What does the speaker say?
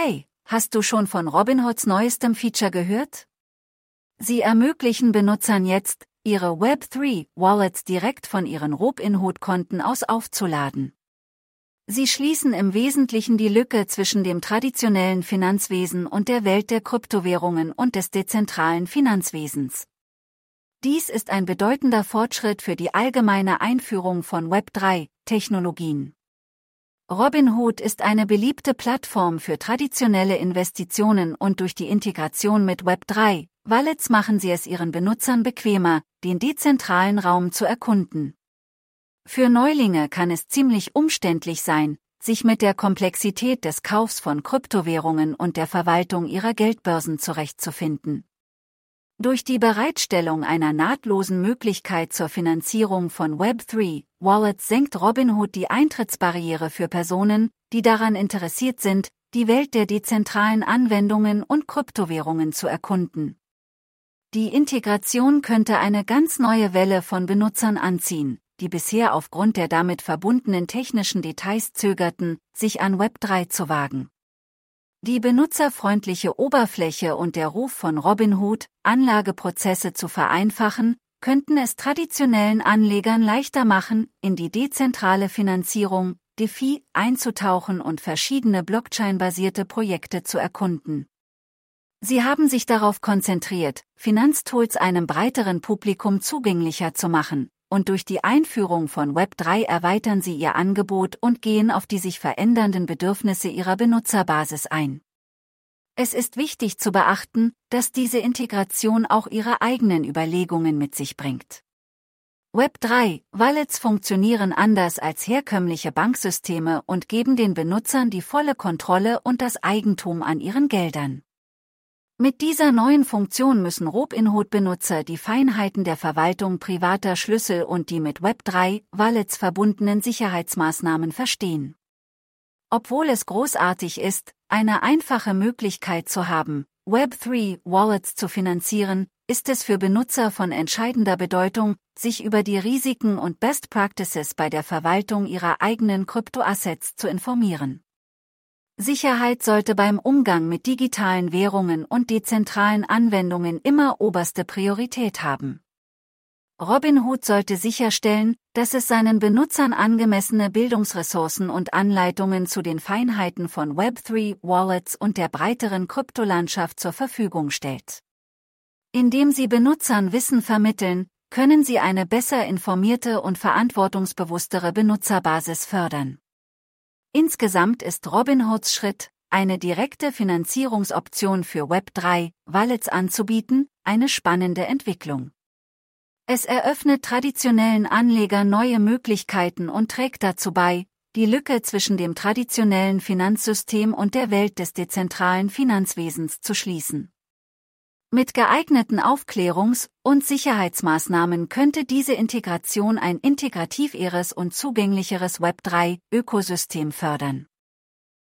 Hey, hast du schon von Robinhoods neuestem Feature gehört? Sie ermöglichen Benutzern jetzt, ihre Web3-Wallets direkt von ihren Robinhood-Konten aus aufzuladen. Sie schließen im Wesentlichen die Lücke zwischen dem traditionellen Finanzwesen und der Welt der Kryptowährungen und des dezentralen Finanzwesens. Dies ist ein bedeutender Fortschritt für die allgemeine Einführung von Web3-Technologien. Robinhood ist eine beliebte Plattform für traditionelle Investitionen und durch die Integration mit Web3 Wallets machen sie es ihren Benutzern bequemer, den dezentralen Raum zu erkunden. Für Neulinge kann es ziemlich umständlich sein, sich mit der Komplexität des Kaufs von Kryptowährungen und der Verwaltung ihrer Geldbörsen zurechtzufinden. Durch die Bereitstellung einer nahtlosen Möglichkeit zur Finanzierung von Web3 Wallets senkt Robinhood die Eintrittsbarriere für Personen, die daran interessiert sind, die Welt der dezentralen Anwendungen und Kryptowährungen zu erkunden. Die Integration könnte eine ganz neue Welle von Benutzern anziehen, die bisher aufgrund der damit verbundenen technischen Details zögerten, sich an Web3 zu wagen. Die benutzerfreundliche Oberfläche und der Ruf von Robinhood, Anlageprozesse zu vereinfachen, könnten es traditionellen Anlegern leichter machen, in die dezentrale Finanzierung, DeFi, einzutauchen und verschiedene Blockchain-basierte Projekte zu erkunden. Sie haben sich darauf konzentriert, Finanztools einem breiteren Publikum zugänglicher zu machen, und durch die Einführung von Web3 erweitern sie ihr Angebot und gehen auf die sich verändernden Bedürfnisse ihrer Benutzerbasis ein. Es ist wichtig zu beachten, dass diese Integration auch ihre eigenen Überlegungen mit sich bringt. Web3 Wallets funktionieren anders als herkömmliche Banksysteme und geben den Benutzern die volle Kontrolle und das Eigentum an ihren Geldern. Mit dieser neuen Funktion müssen Robinhood-Benutzer die Feinheiten der Verwaltung privater Schlüssel und die mit Web3 Wallets verbundenen Sicherheitsmaßnahmen verstehen. Obwohl es großartig ist, eine einfache Möglichkeit zu haben, Web3 Wallets zu finanzieren, ist es für Benutzer von entscheidender Bedeutung, sich über die Risiken und Best Practices bei der Verwaltung ihrer eigenen Kryptoassets zu informieren. Sicherheit sollte beim Umgang mit digitalen Währungen und dezentralen Anwendungen immer oberste Priorität haben. Robinhood sollte sicherstellen, dass es seinen Benutzern angemessene Bildungsressourcen und Anleitungen zu den Feinheiten von Web3 Wallets und der breiteren Kryptolandschaft zur Verfügung stellt. Indem sie Benutzern Wissen vermitteln, können sie eine besser informierte und verantwortungsbewusstere Benutzerbasis fördern. Insgesamt ist Robinhoods Schritt, eine direkte Finanzierungsoption für Web3 Wallets anzubieten, eine spannende Entwicklung. Es eröffnet traditionellen Anlegern neue Möglichkeiten und trägt dazu bei, die Lücke zwischen dem traditionellen Finanzsystem und der Welt des dezentralen Finanzwesens zu schließen. Mit geeigneten Aufklärungs- und Sicherheitsmaßnahmen könnte diese Integration ein integrativeres und zugänglicheres Web3-Ökosystem fördern.